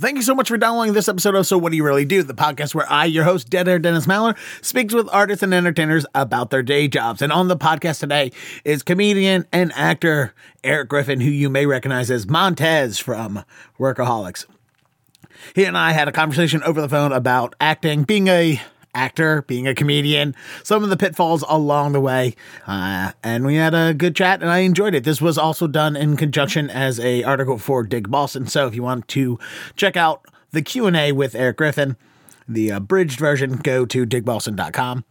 Thank you so much for downloading this episode of So What Do You Really Do, the podcast where I, your host, Dead Air Dennis Maller, speaks with artists and entertainers about their day jobs. And on the podcast today is comedian and actor Erik Griffin, who you may recognize as Montez from Workaholics. He and I had a conversation over the phone about acting, being a actor, being a comedian, some of the pitfalls along the way, uh, and we had a good chat, and I enjoyed it. This was also done in conjunction as a article for Dig Boston. So if you want to check out the Q and A with Erik Griffin, the abridged version, go to digboston.com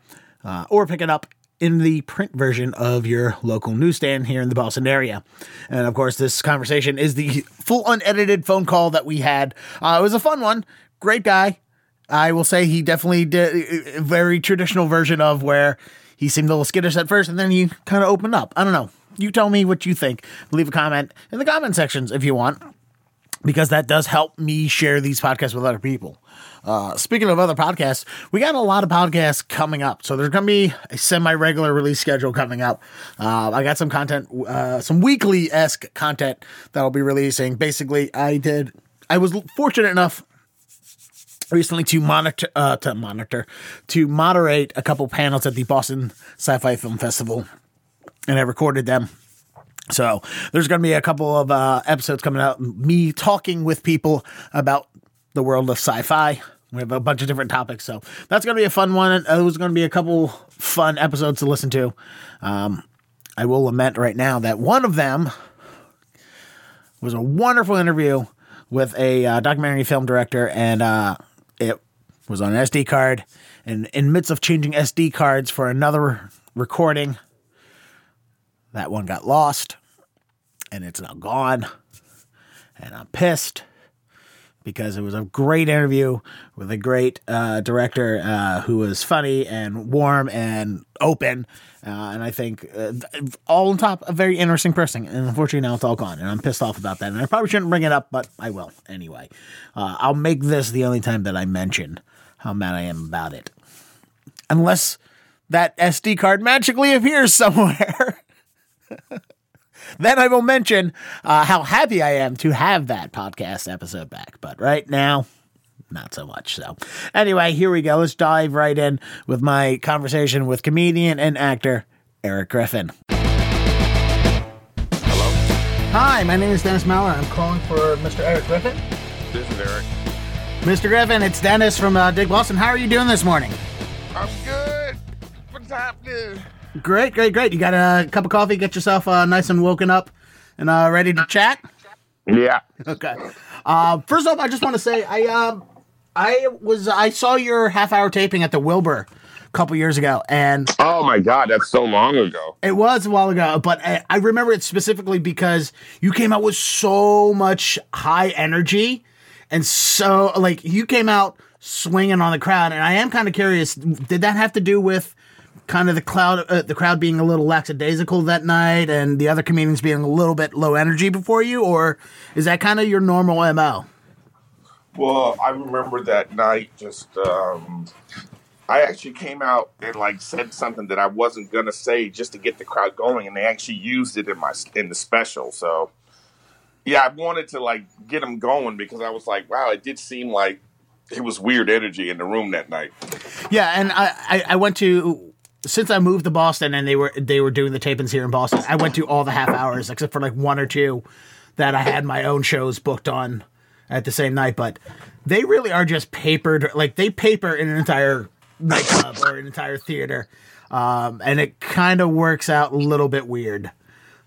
uh, or pick it up in the print version of your local newsstand here in the Boston area. And of course, this conversation is the full unedited phone call that we had. Uh, it was a fun one. Great guy. I will say he definitely did a very traditional version of where he seemed a little skittish at first and then he kind of opened up. I don't know. You tell me what you think. Leave a comment in the comment sections if you want, because that does help me share these podcasts with other people. Uh, speaking of other podcasts, we got a lot of podcasts coming up. So there's going to be a semi regular release schedule coming up. Uh, I got some content, uh, some weekly esque content that I'll be releasing. Basically, I did, I was fortunate enough recently to monitor uh, to monitor to moderate a couple panels at the Boston Sci-Fi Film Festival, and I recorded them. So there's going to be a couple of uh, episodes coming out, me talking with people about the world of sci-fi. We have a bunch of different topics, so that's going to be a fun one. There's going to be a couple fun episodes to listen to. Um, I will lament right now that one of them was a wonderful interview with a uh, documentary film director and uh, it was on an SD card, and in midst of changing SD cards for another recording, that one got lost, and it's now gone, and I'm pissed because it was a great interview with a great uh, director uh, who was funny and warm and open. Uh, and I think uh, all on top, a very interesting person. And unfortunately, now it's all gone. And I'm pissed off about that. And I probably shouldn't bring it up, but I will anyway. Uh, I'll make this the only time that I mention how mad I am about it. Unless that SD card magically appears somewhere. then I will mention uh, how happy I am to have that podcast episode back. But right now, not so much. So, anyway, here we go. Let's dive right in with my conversation with comedian and actor Erik Griffin. Hello? Hi, my name is Dennis Maller. I'm calling for Mr. Erik Griffin. This is Erik. Mr. Griffin, it's Dennis from uh, Dig Boston. How are you doing this morning? I'm good. What's happening? Great, great, great. You got a cup of coffee, get yourself uh, nice and woken up and uh, ready to chat? Yeah. Okay. Uh, first off, I just want to say I um I was I saw your half hour taping at the Wilbur a couple years ago, and Oh my God, that's so long ago. it was a while ago, but I, I remember it specifically because you came out with so much high energy, and so like you came out swinging on the crowd, and I am kind of curious, did that have to do with kind of the cloud, uh, the crowd being a little lackadaisical that night, and the other comedians being a little bit low energy before you, or is that kind of your normal mo? Well, I remember that night just um I actually came out and like said something that I wasn't gonna say just to get the crowd going, and they actually used it in my in the special. So, yeah, I wanted to like get them going because I was like, wow, it did seem like it was weird energy in the room that night. Yeah, and I, I, I went to since I moved to Boston and they were they were doing the tapings here in Boston. I went to all the half hours except for like one or two that I had my own shows booked on at the same night. But they really are just papered like they paper in an entire nightclub or an entire theater, um, and it kind of works out a little bit weird.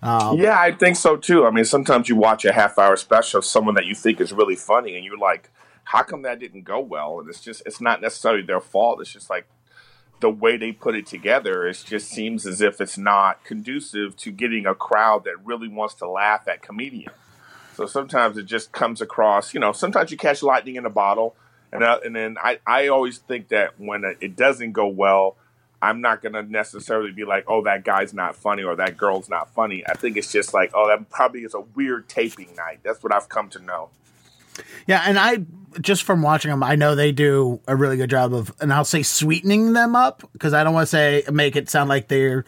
Yeah, I think so too. I mean, sometimes you watch a half hour special of someone that you think is really funny, and you're like, how come that didn't go well? And it's just, it's not necessarily their fault. It's just like the way they put it together. It just seems as if it's not conducive to getting a crowd that really wants to laugh at comedians. So sometimes it just comes across, you know, sometimes you catch lightning in a bottle. And, uh, and then I, I always think that when it doesn't go well, I'm not going to necessarily be like, oh, that guy's not funny or that girl's not funny. I think it's just like, oh, that probably is a weird taping night. That's what I've come to know. Yeah, and I just from watching them, I know they do a really good job of, and I'll say sweetening them up because I don't want to say make it sound like they're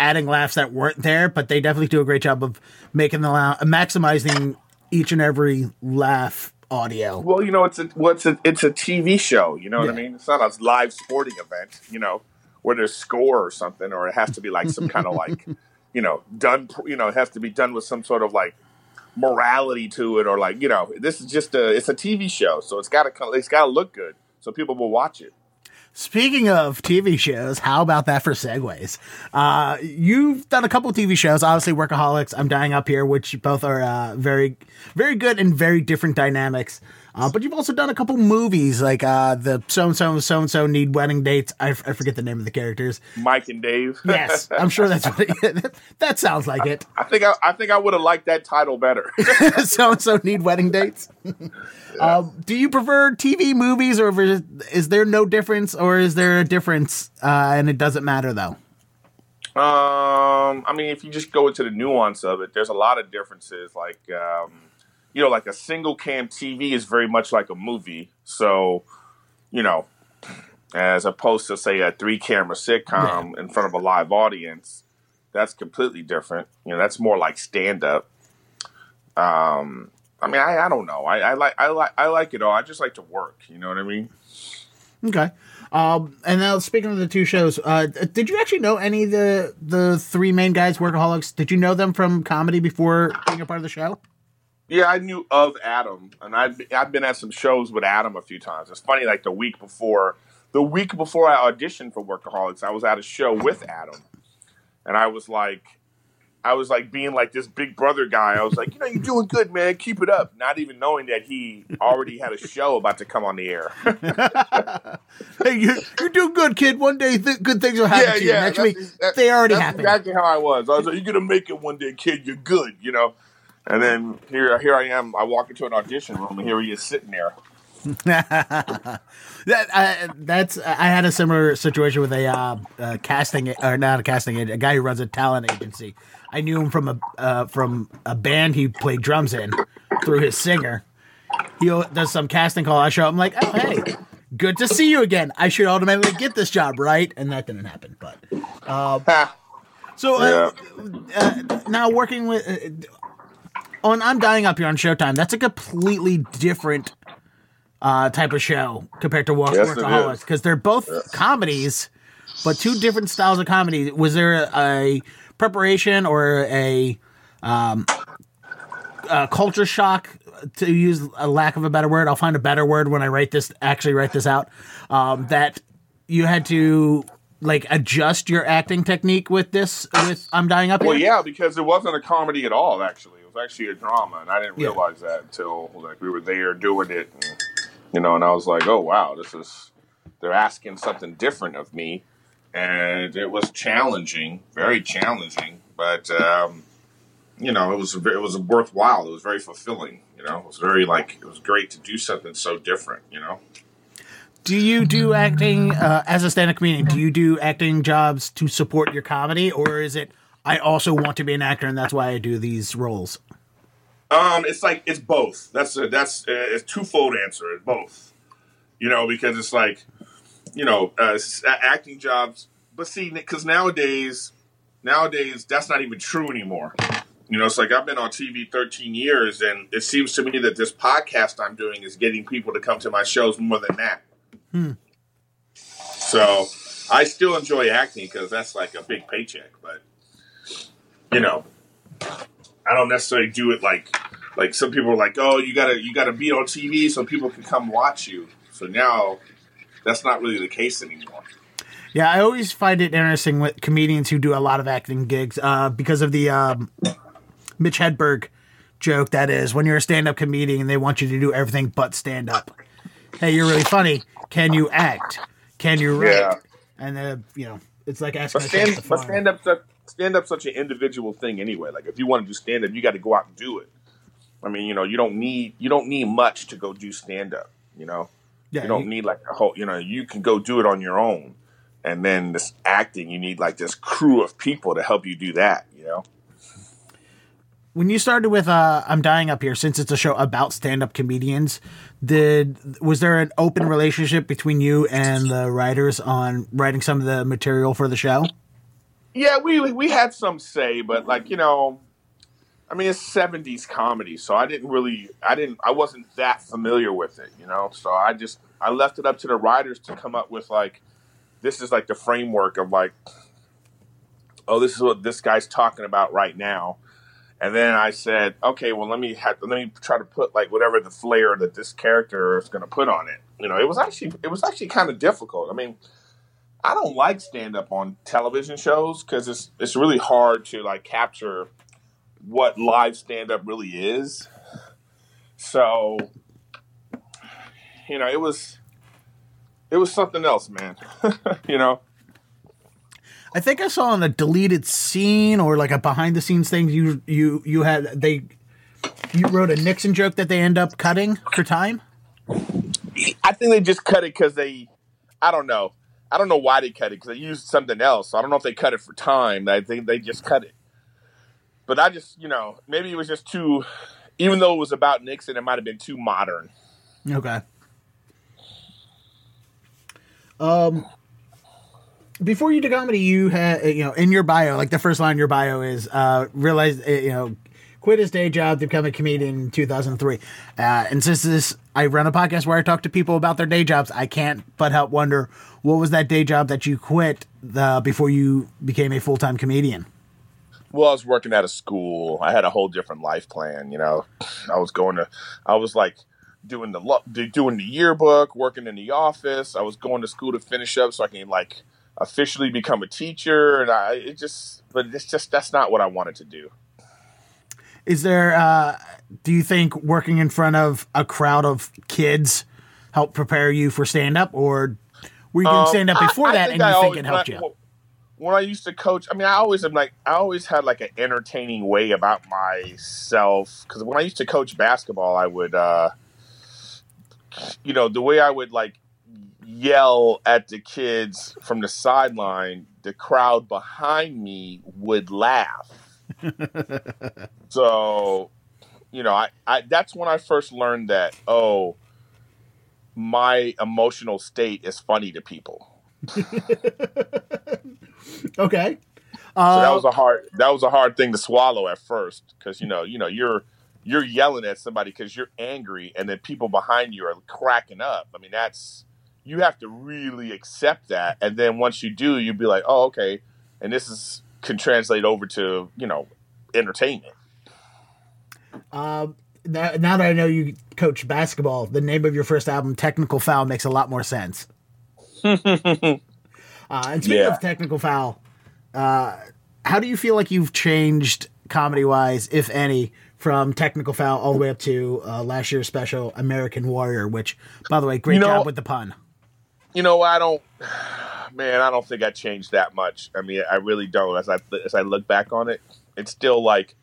adding laughs that weren't there, but they definitely do a great job of making the laugh, maximizing each and every laugh audio. Well, you know, it's a well, it's a it's a TV show. You know what I mean? It's not a live sporting event. You know, where there's score or something, or it has to be like some kind of like, you know, done. You know, it has to be done with some sort of like morality to it, or like you know, this is just a it's a TV show, so it's got to it's got to look good, so people will watch it. Speaking of TV shows, how about that for segues? Uh, you've done a couple TV shows, obviously Workaholics, I'm Dying Up Here, which both are uh, very, very good and very different dynamics. Uh, but you've also done a couple movies like uh, the so and so and so and so need wedding dates. I, f- I forget the name of the characters. Mike and Dave. Yes, I'm sure that's what it, that sounds like it. I think I, I think I would have liked that title better. so and so need wedding dates. um, do you prefer TV movies, or is, is there no difference, or is there a difference uh, and it doesn't matter though? Um, I mean, if you just go into the nuance of it, there's a lot of differences. Like, um, you know, like a single cam TV is very much like a movie. So, you know, as opposed to say a three camera sitcom in front of a live audience, that's completely different. You know, that's more like stand up. Um, I mean, I, I don't know. I, I like I like I like it all. I just like to work. You know what I mean? Okay. Um, and now speaking of the two shows, uh, did you actually know any of the the three main guys, workaholics? Did you know them from comedy before being a part of the show? Yeah, I knew of Adam, and I've I've been at some shows with Adam a few times. It's funny, like the week before, the week before I auditioned for Workaholics, I was at a show with Adam, and I was like, I was like being like this big brother guy. I was like, you know, you're doing good, man. Keep it up. Not even knowing that he already had a show about to come on the air. Hey, you're, you're doing good, kid. One day th- good things will happen to you. Next week, that- they already that's happened. Exactly how I was. I was like, "You're gonna make it one day, kid. You're good," you know. And then here, here I am. I walk into an audition room, and here he is sitting there. that I, that's I had a similar situation with a uh, uh, casting or not a casting agent, a guy who runs a talent agency. I knew him from a uh, from a band he played drums in through his singer. He does some casting call. I show up. I'm like, oh hey, good to see you again. I should automatically get this job, right? And that didn't happen. But Ha. so uh, uh, now working with uh, on I'm Dying Up here on Showtime. That's a completely different uh, type of show compared to Work- Yes, Workaholics because they're both comedies, but two different styles of comedy. Was there a, preparation or a, um, a culture shock? To use a lack of a better word, I'll find a better word when I write this. Actually, write this out. Um, that you had to like adjust your acting technique with this. With I'm dying up Well, here. yeah, because it wasn't a comedy at all. Actually, actually a drama, and I didn't Yeah. realize that until like we were there doing it, and, you know. And I was like, "Oh wow, this is they're asking something different of me," and it was challenging, very challenging, but um, you know, it was it was worthwhile. It was very fulfilling. You know, it was very like it was great to do something so different. You know. Do you do acting uh, as a stand-up comedian? Do you do acting jobs to support your comedy, or is it I also want to be an actor and that's why I do these roles? Um, it's like it's both. That's a, that's a, it's twofold answer. It's both. You know, because it's like, you know, uh, acting jobs. But see, because nowadays, nowadays that's not even true anymore. You know, it's like I've been on TV 13 years, and it seems to me that this podcast I'm doing is getting people to come to my shows more than that. Hmm. So I still enjoy acting because that's like a big paycheck, but you know, I don't necessarily do it like like some people are like, oh, you gotta you gotta be on TV so people can come watch you. So now that's not really the case anymore. Yeah, I always find it interesting with comedians who do a lot of acting gigs uh, because of the um, Mitch Hedberg joke that is when you're a stand-up comedian and they want you to do everything but stand up. Hey, you're really funny. Can you act? Can you write? Yeah. And uh, you know, it's like asking But a chef stand to but stand up stand up such an individual thing anyway. Like if you want to do stand up, you got to go out and do it. I mean, you know, you don't need you don't need much to go do stand up. You know, Yeah, you don't you- need like a whole. You know, you can go do it on your own. And then this acting, you need like this crew of people to help you do that. You know. when you started with uh, I'm dying up here since it's a show about stand-up comedians did was there an open relationship between you and the writers on writing some of the material for the show Yeah, we we had some say, but like you know, I mean, it's '70s comedy, so I didn't really, I didn't, I wasn't that familiar with it, you know. So I just, I left it up to the writers to come up with like, this is like the framework of like, oh, this is what this guy's talking about right now, and then I said, okay, well, let me have, let me try to put like whatever the flair that this character is going to put on it. You know, it was actually, it was actually kind of difficult. I mean. I don't like stand up on television shows because it's it's really hard to like capture what live stand up really is. So, you know, it was it was something else, man. you know. I think I saw on a deleted scene or like a behind the scenes thing you you you had they you wrote a Nixon joke that they end up cutting for time. I think they just cut it because they, I don't know, I don't know why they cut it because they used something else. I don't know if they cut it for time. I think they just cut it. But I just, you know, maybe it was just too, even though it was about Nixon, it might have been too modern. Okay. Um, before you did comedy, you had you know in your bio, like the first line in your bio is uh, realize uh, you know quit his day job to become a comedian in 2003. Uh, and since this, I run a podcast where I talk to people about their day jobs. I can't but help wonder what was that day job that you quit the, before you became a full time comedian. Well, I was working at a school. I had a whole different life plan. You know, I was going to, I was like doing the doing the yearbook, working in the office. I was going to school to finish up so I can like officially become a teacher. And I, it just, but it's just that's not what I wanted to do. Is there? uh Do you think working in front of a crowd of kids helped prepare you for stand up, or were you doing um, stand up before I, that I and you I think it helped you? when I used to coach, I mean, I always am like, I always had like an entertaining way about myself. Because when I used to coach basketball, I would, uh, you know, the way I would like yell at the kids from the sideline, the crowd behind me would laugh. so, you know, I, I that's when I first learned that, oh, my emotional state is funny to people. okay. Uh, so that was a hard that was a hard thing to swallow at first because you know you know you're you're yelling at somebody because you're angry and then people behind you are cracking up. I mean that's you have to really accept that and then once you do you'd be like oh okay and this is can translate over to you know entertainment. Um. Now, now that I know you coach basketball, the name of your first album, Technical Foul, makes a lot more sense. Uh, and speaking yeah. of technical foul, uh, how do you feel like you've changed comedy wise, if any, from technical foul all the way up to uh, last year's special Amerikan Warrior? Which, by the way, great you know, job with the pun. You know, I don't, man, I don't think I changed that much. I mean, I really don't. As I as I look back on it, it's still like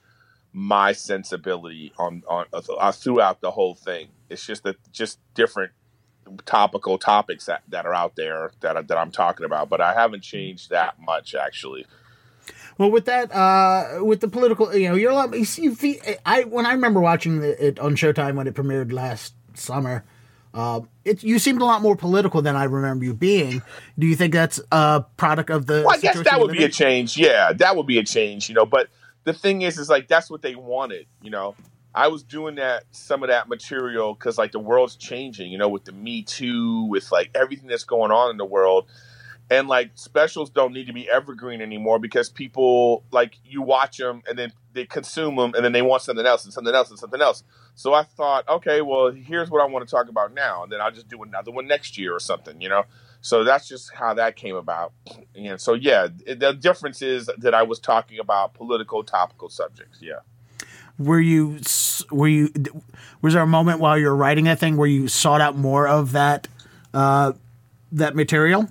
my sensibility on on uh, throughout the whole thing. It's just that just different topical topics that, that are out there that that I'm talking about, but I haven't changed that much actually. Well, with that, uh, with the political, you know, you're a lot. You see, I when I remember watching it on Showtime when it premiered last summer, uh, it you seemed a lot more political than I remember you being. Do you think that's a product of the? Well, I guess that would be a change. Yeah, that would be a change. You know, but the thing is, is like that's what they wanted. You know, I was doing that some of that material because like the world's changing, you know, with the Me Too, with like everything that's going on in the world, and like specials don't need to be evergreen anymore because people like you watch them and then they consume them and then they want something else and something else and something else. So I thought, okay, well, here's what I want to talk about now, and then I'll just do another one next year or something, you know. So that's just how that came about. And so yeah, the difference is that I was talking about political, topical subjects. Yeah were you were you was there a moment while you were writing that thing where you sought out more of that uh, that material?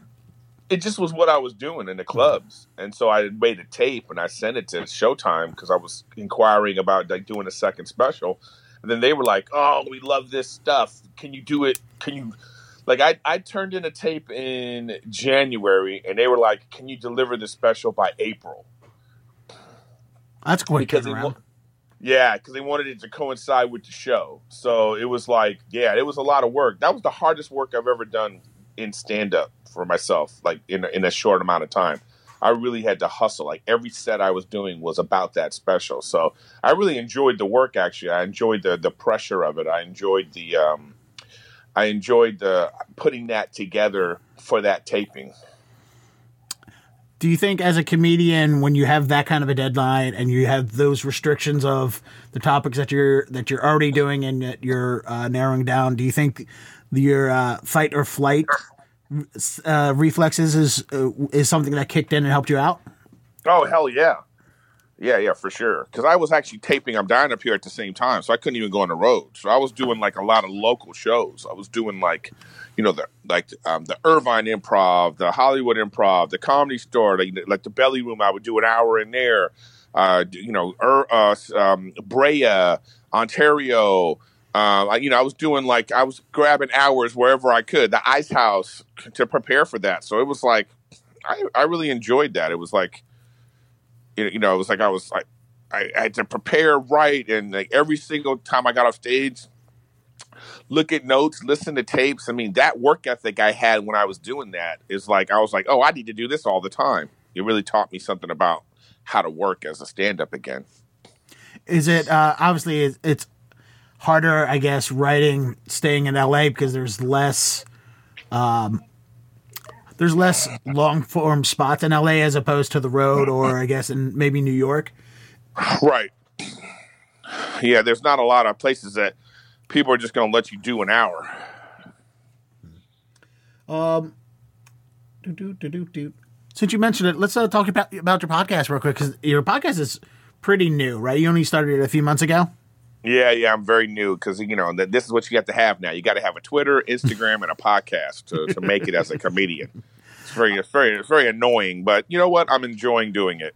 It just was what I was doing in the clubs, and so I made a tape and I sent it to Showtime because I was inquiring about like doing a second special, and then they were like, "Oh, we love this stuff. Can you do it? Can you?" Like I, I turned in a tape in January, and they were like, "Can you deliver the special by April?" That's quick because they, yeah, because they wanted it to coincide with the show. So it was like, yeah, it was a lot of work. That was the hardest work I've ever done in stand up for myself, like in in a short amount of time. I really had to hustle. Like every set I was doing was about that special. So I really enjoyed the work. Actually, I enjoyed the the pressure of it. I enjoyed the um, I enjoyed the putting that together for that taping. Do you think, as a comedian, when you have that kind of a deadline and you have those restrictions of the topics that you're that you're already doing and that you're uh, narrowing down, do you think your uh, fight or flight uh, reflexes is uh, is something that kicked in and helped you out? Oh hell yeah, yeah yeah for sure. Because I was actually taping. I'm dying up here at the same time, so I couldn't even go on the road. So I was doing like a lot of local shows. I was doing like you know the like um, the Irvine Improv, the Hollywood Improv, the Comedy Store, like, like the Belly Room. I would do an hour in there. Uh, you know, er, uh, um, Brea, Ontario. Uh, you know, I was doing like I was grabbing hours wherever I could. The Ice House to prepare for that. So it was like I, I really enjoyed that. It was like you know, it was like I was like I, I had to prepare right, and like every single time I got off stage, look at notes, listen to tapes. I mean, that work ethic I had when I was doing that is like I was like, oh, I need to do this all the time. It really taught me something about how to work as a stand-up again. Is it uh, obviously it's harder, I guess, writing staying in LA because there's less. Um, there's less long form spots in LA as opposed to the road or I guess in maybe New York. Right. Yeah, there's not a lot of places that people are just going to let you do an hour. Um, do, do, do, do, do. Since you mentioned it, let's uh, talk about about your podcast real quick because your podcast is pretty new, right? You only started it a few months ago. Yeah, yeah, I'm very new because you know that this is what you have to have now. You got to have a Twitter, Instagram, and a podcast to, to make it as a comedian. It's very, it's very, it's very annoying, but you know what? I'm enjoying doing it.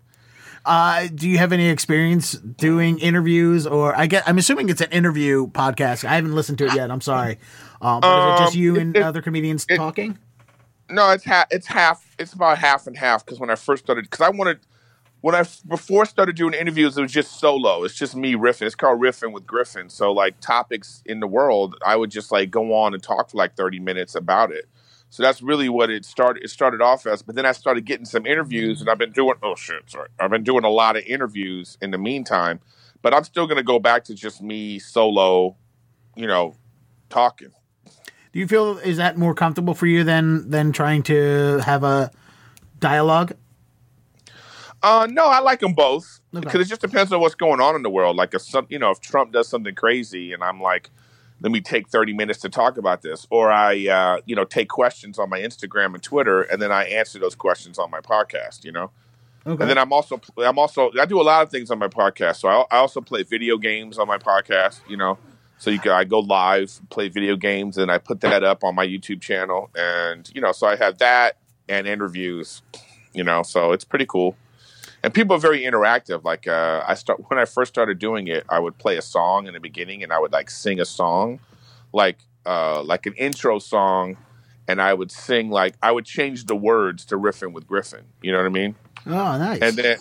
Uh, do you have any experience doing interviews, or I get? I'm assuming it's an interview podcast. I haven't listened to it yet. I'm sorry. Um, but um, is it just um, you and it, other comedians it, talking? No, it's half. It's half. It's about half and half. Because when I first started, because I wanted when I before started doing interviews, it was just solo. It's just me riffing. It's called riffing with Griffin. So like topics in the world, I would just like go on and talk for like thirty minutes about it. So that's really what it started. It started off as, but then I started getting some interviews, and I've been doing. Oh shit, sorry. I've been doing a lot of interviews in the meantime, but I'm still going to go back to just me solo, you know, talking. Do you feel is that more comfortable for you than than trying to have a dialogue? Uh, no, I like them both okay. because it just depends on what's going on in the world. Like, if some, you know, if Trump does something crazy, and I'm like, let me take 30 minutes to talk about this or i uh, you know take questions on my instagram and twitter and then i answer those questions on my podcast you know okay. and then i'm also i'm also i do a lot of things on my podcast so I, I also play video games on my podcast you know so you can i go live play video games and i put that up on my youtube channel and you know so i have that and interviews you know so it's pretty cool and people are very interactive. Like uh, I start when I first started doing it, I would play a song in the beginning, and I would like sing a song, like uh, like an intro song, and I would sing like I would change the words to riffing with Griffin. You know what I mean? Oh, nice. And then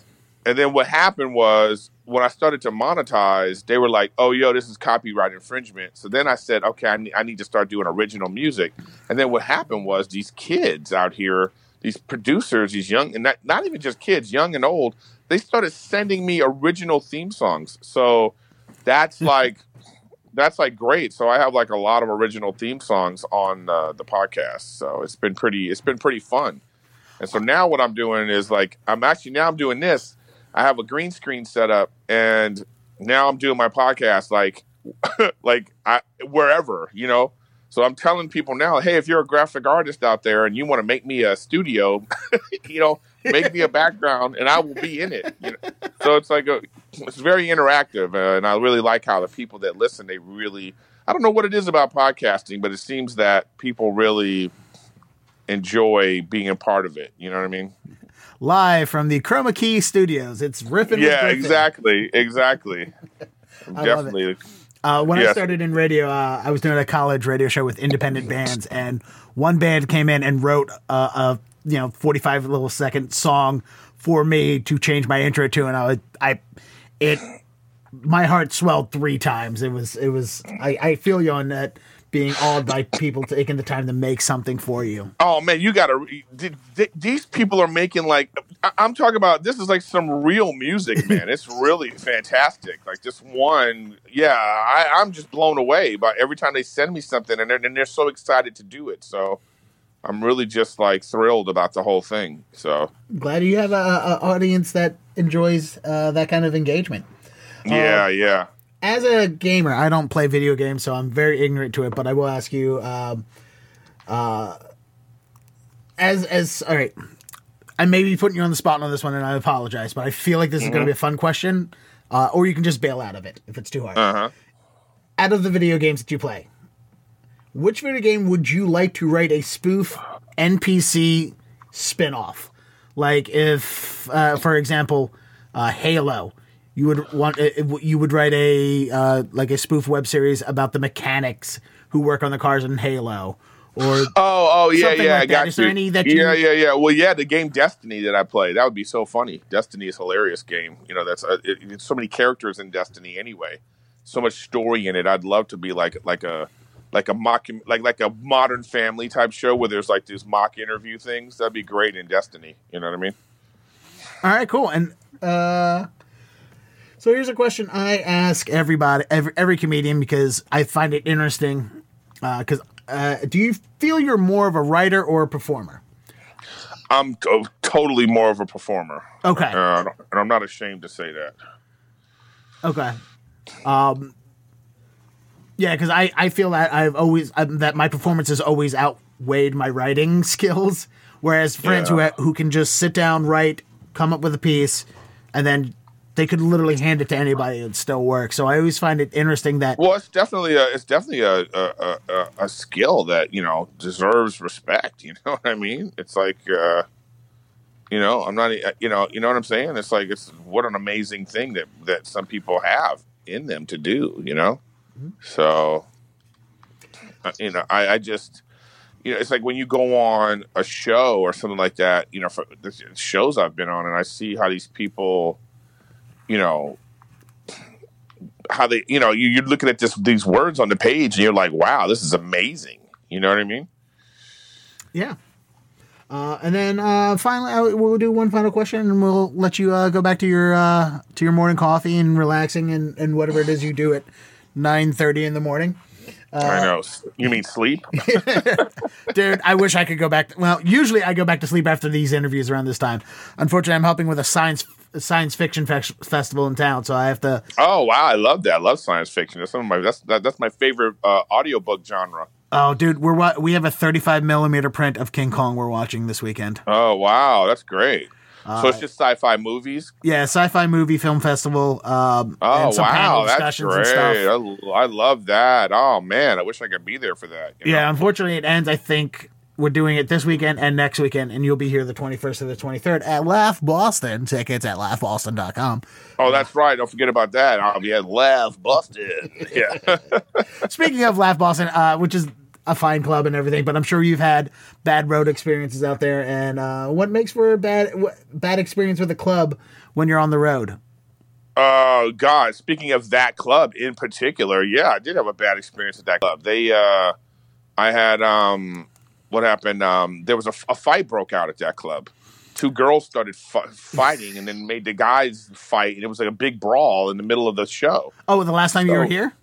and then what happened was when I started to monetize, they were like, "Oh, yo, this is copyright infringement." So then I said, "Okay, I need, I need to start doing original music." And then what happened was these kids out here these producers, these young and not, not even just kids, young and old, they started sending me original theme songs. So that's like that's like great. So I have like a lot of original theme songs on uh, the podcast. So it's been pretty it's been pretty fun. And so now what I'm doing is like I'm actually now I'm doing this. I have a green screen set up and now I'm doing my podcast like like I, wherever, you know. So I'm telling people now, hey, if you're a graphic artist out there and you want to make me a studio, you know, make me a background and I will be in it. You know? So it's like a, it's very interactive, uh, and I really like how the people that listen, they really, I don't know what it is about podcasting, but it seems that people really enjoy being a part of it. You know what I mean? Live from the Chroma Key Studios, it's riffing. Yeah, exactly, exactly. Definitely. Uh, when yes. I started in radio, uh, I was doing a college radio show with independent bands, and one band came in and wrote a, a you know forty five little second song for me to change my intro to, and I I it my heart swelled three times. It was it was I, I feel you on that being awed by people taking the time to make something for you. Oh man, you gotta. These people are making like I'm talking about. This is like some real music, man. it's really fantastic. Like this one, yeah, I, I'm just blown away by every time they send me something, and they're, and they're so excited to do it. So I'm really just like thrilled about the whole thing. So glad you have a, a audience that enjoys uh, that kind of engagement. Yeah, uh, yeah as a gamer, I don't play video games, so I'm very ignorant to it. But I will ask you, um, uh, as as all right, I may be putting you on the spot on this one, and I apologize, but I feel like this mm-hmm. is going to be a fun question, uh, or you can just bail out of it if it's too hard. Uh-huh. Out of the video games that you play, which video game would you like to write a spoof NPC spin-off? Like if, uh, for example, uh, Halo you would want uh, you would write a uh, like a spoof web series about the mechanics who work on the cars in Halo. Or oh oh yeah yeah like I got Is there any that you... yeah yeah. Yeah well yeah the game Destiny that I play that would be so funny. Destiny is hilarious game. You know that's uh, it, it's so many characters in Destiny anyway. So much story in it. I'd love to be like like a like a mock like like a modern family type show where there's like these mock interview things. That'd be great in Destiny. You know what I mean? All right cool. And uh so here's a question I ask everybody, every, every comedian, because I find it interesting. Because uh, uh, do you feel you're more of a writer or a performer? I'm t- totally more of a performer. Okay, uh, and I'm not ashamed to say that. Okay. Um. Yeah, because I, I feel that I've always i that my performance has always outweighed my writing skills. Whereas friends yeah. who who can just sit down, write, come up with a piece, and then they could literally hand it to anybody and still work. So I always find it interesting that. Well, it's definitely a it's definitely a a, a, a skill that you know deserves respect. You know what I mean? It's like. Uh, you know, I'm not. You know, you know what I'm saying. It's like it's what an amazing thing that that some people have in them to do. You know, mm-hmm. so uh, you know, I, I just you know, it's like when you go on a show or something like that, you know, for the shows I've been on, and I see how these people you know how they you know you, you're looking at this these words on the page and you're like wow this is amazing you know what i mean yeah uh, and then uh, finally, uh, we'll do one final question, and we'll let you uh, go back to your uh, to your morning coffee and relaxing and, and whatever it is you do at nine thirty in the morning. Uh, I know. You mean sleep? Dude, I wish I could go back. To, well, usually I go back to sleep after these interviews around this time. Unfortunately, I'm helping with a science science fiction fe- festival in town, so I have to. Oh wow, I love that. I love science fiction. That's some of my that's that, that's my favorite uh, audiobook genre. Oh, dude, we're we have a 35 millimeter print of King Kong we're watching this weekend. Oh wow, that's great. Uh, so it's just sci-fi movies. Yeah, sci-fi movie film festival. Um, oh wow, that's great! I, I, love that. Oh man, I wish I could be there for that. Yeah, know? unfortunately, it ends. I think we're doing it this weekend and next weekend, and you'll be here the 21st to the 23rd at Laugh Boston. Tickets at laughboston.com. Oh, that's right. Don't forget about that. I'll be at Laugh Boston. Yeah. Speaking of Laugh Boston, uh, which is a fine club and everything, but I'm sure you've had bad road experiences out there. And uh, what makes for a bad bad experience with a club when you're on the road? Oh uh, God! Speaking of that club in particular, yeah, I did have a bad experience with that club. They, uh, I had um, what happened? Um, there was a, a, fight broke out at that club. Two girls started f- fighting, and then made the guys fight, and it was like a big brawl in the middle of the show. Oh, the last time so, you were here?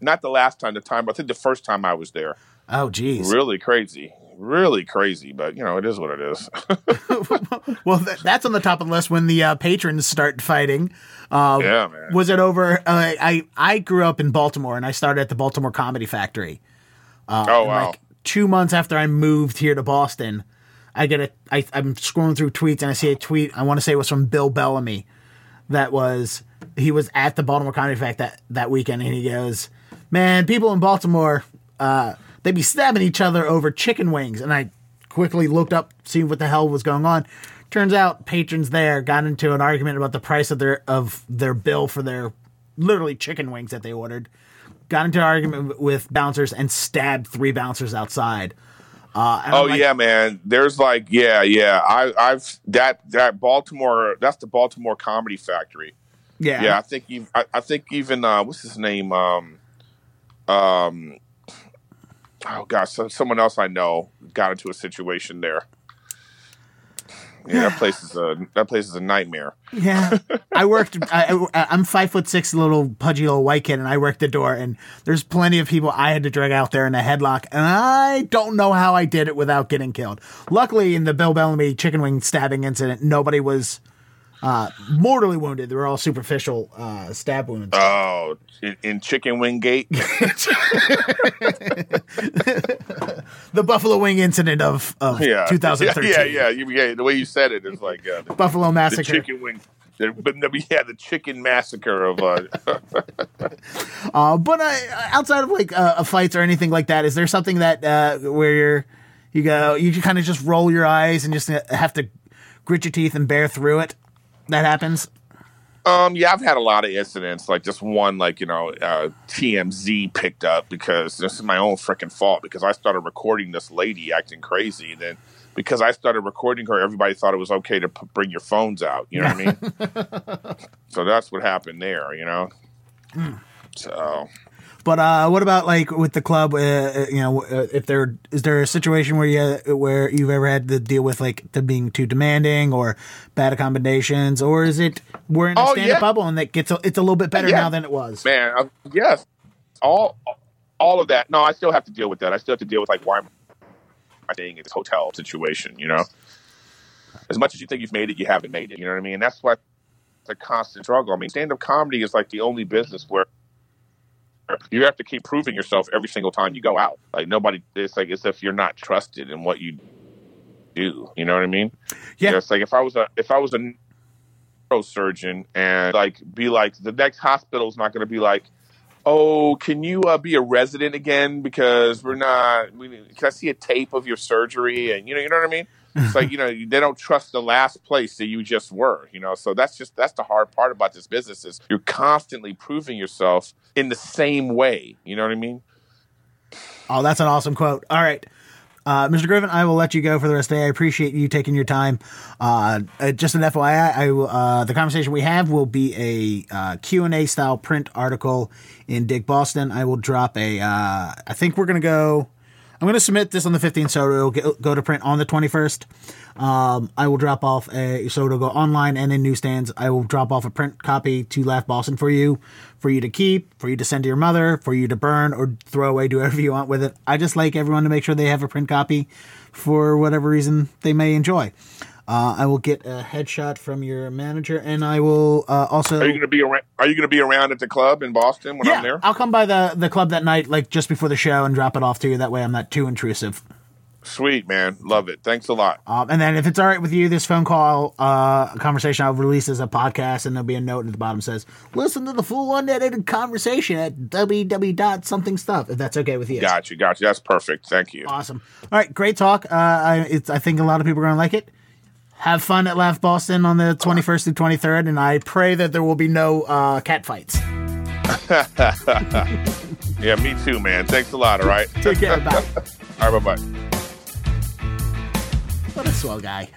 Not the last time. The time I think the first time I was there. Oh, geez, really crazy, really crazy. But you know, it is what it is. well, th- that's on the top of the list when the uh, patrons start fighting. Uh, yeah, man. Was it over? Uh, I I grew up in Baltimore, and I started at the Baltimore Comedy Factory. Uh, oh wow! Like, two months after I moved here to Boston, I get a. I, I'm scrolling through tweets and I see a tweet. I want to say it was from Bill Bellamy. That was he was at the Baltimore Comedy Fact that that weekend, and he goes, "Man, people in Baltimore, uh, they be stabbing each other over chicken wings." And I quickly looked up, seeing what the hell was going on. Turns out patrons there got into an argument about the price of their of their bill for their literally chicken wings that they ordered got into an argument with bouncers and stabbed three bouncers outside. Uh, oh like, yeah, man. There's like yeah, yeah. I, I've that that Baltimore. That's the Baltimore Comedy Factory. Yeah, yeah. I think even I, I think even uh, what's his name? Um, um, oh gosh, so someone else I know got into a situation there. Yeah, that place is a that place is a nightmare. Yeah, I worked. I, I'm five foot six, little pudgy little white kid, and I worked the door. And there's plenty of people I had to drag out there in a headlock, and I don't know how I did it without getting killed. Luckily, in the Bill Bellamy chicken wing stabbing incident, nobody was uh, mortally wounded. They were all superficial uh, stab wounds. Oh, in, in Chicken Wing Gate. the Buffalo Wing incident of, of yeah, 2013. Yeah, yeah, yeah. Yeah, The way you said it is like uh, the, Buffalo the Massacre. chicken wing. But yeah, the chicken massacre of uh, Uh, but uh, outside of like uh, fights or anything like that, is there something that uh, where you're you go you kind of just roll your eyes and just uh, have to grit your teeth and bear through it? That happens. Um, yeah, I've had a lot of incidents. Like just one, like you know, uh, TMZ picked up because this is my own freaking fault because I started recording this lady acting crazy. And then because I started recording her, everybody thought it was okay to p- bring your phones out. You know what I mean? so that's what happened there. You know. So But uh, what about like with the club? Uh, uh, you know, uh, if there is there a situation where you where you've ever had to deal with like them being too demanding or bad accommodations, or is it we're in a Oh, stand up yeah. bubble and that gets a, it's a little bit better Yeah. now than it was? man, uh, yes, all all of that. No, I still have to deal with that. I still have to deal with like why am I staying in this hotel situation? You know, as much as you think you've made it, you haven't made it. You know what I mean? And That's why it's a constant struggle. I mean, stand up comedy is like the only business where you have to keep proving yourself every single time you go out. Like nobody, it's like as if you're not trusted in what you do. You know what I mean? Yeah. It's like if I was a if I was a neurosurgeon and like be like the next hospital's not going to be like, oh, can you uh, be a resident again because we're not. We, can I see a tape of your surgery? And you know, you know what I mean. It's like you know they don't trust the last place that you just were. You know, so that's just that's the hard part about this business is you're constantly proving yourself in the same way. You know what I mean? Oh, that's an awesome quote. All right. Uh, Mr. Griffin, I will let you go for the rest of the day. I appreciate you taking your time. Uh, uh, just an FYI, I uh, the conversation we have will be a uh, Q&A style print article in Dig Boston. I will drop a, uh, I think we're going to go, I'm going to submit this on the 15th, so it'll get, go to print on the 21st. Um, I will drop off a, so it'll go online and in newsstands. I will drop off a print copy to Laugh Boston for you, for you to keep, for you to send to your mother, for you to burn or throw away, do whatever you want with it. I just like everyone to make sure they have a print copy for whatever reason they may enjoy. Uh, I will get a headshot from your manager, and I will uh, also. Are you going to be around? Are you going to be around at the club in Boston when yeah, I'm there? I'll come by the the club that night, like just before the show, and drop it off to you. That way, I'm not too intrusive. Sweet man, love it. Thanks a lot. Um, and then if it's all right with you, this phone call uh, conversation I'll release as a podcast, and there'll be a note at the bottom that says, "Listen to the full unedited conversation at www dot something stuff." If that's okay with you. Got you, got you. That's perfect. Thank you. Awesome. All right, great talk. Uh, I, it's, I think a lot of people are going to like it. Have fun at Laugh Boston on the 21st through 23rd, and I pray that there will be no uh, cat fights. Yeah, me too, man. Thanks a lot. All right. Take care. Bye. All right. Bye bye. What a swell guy.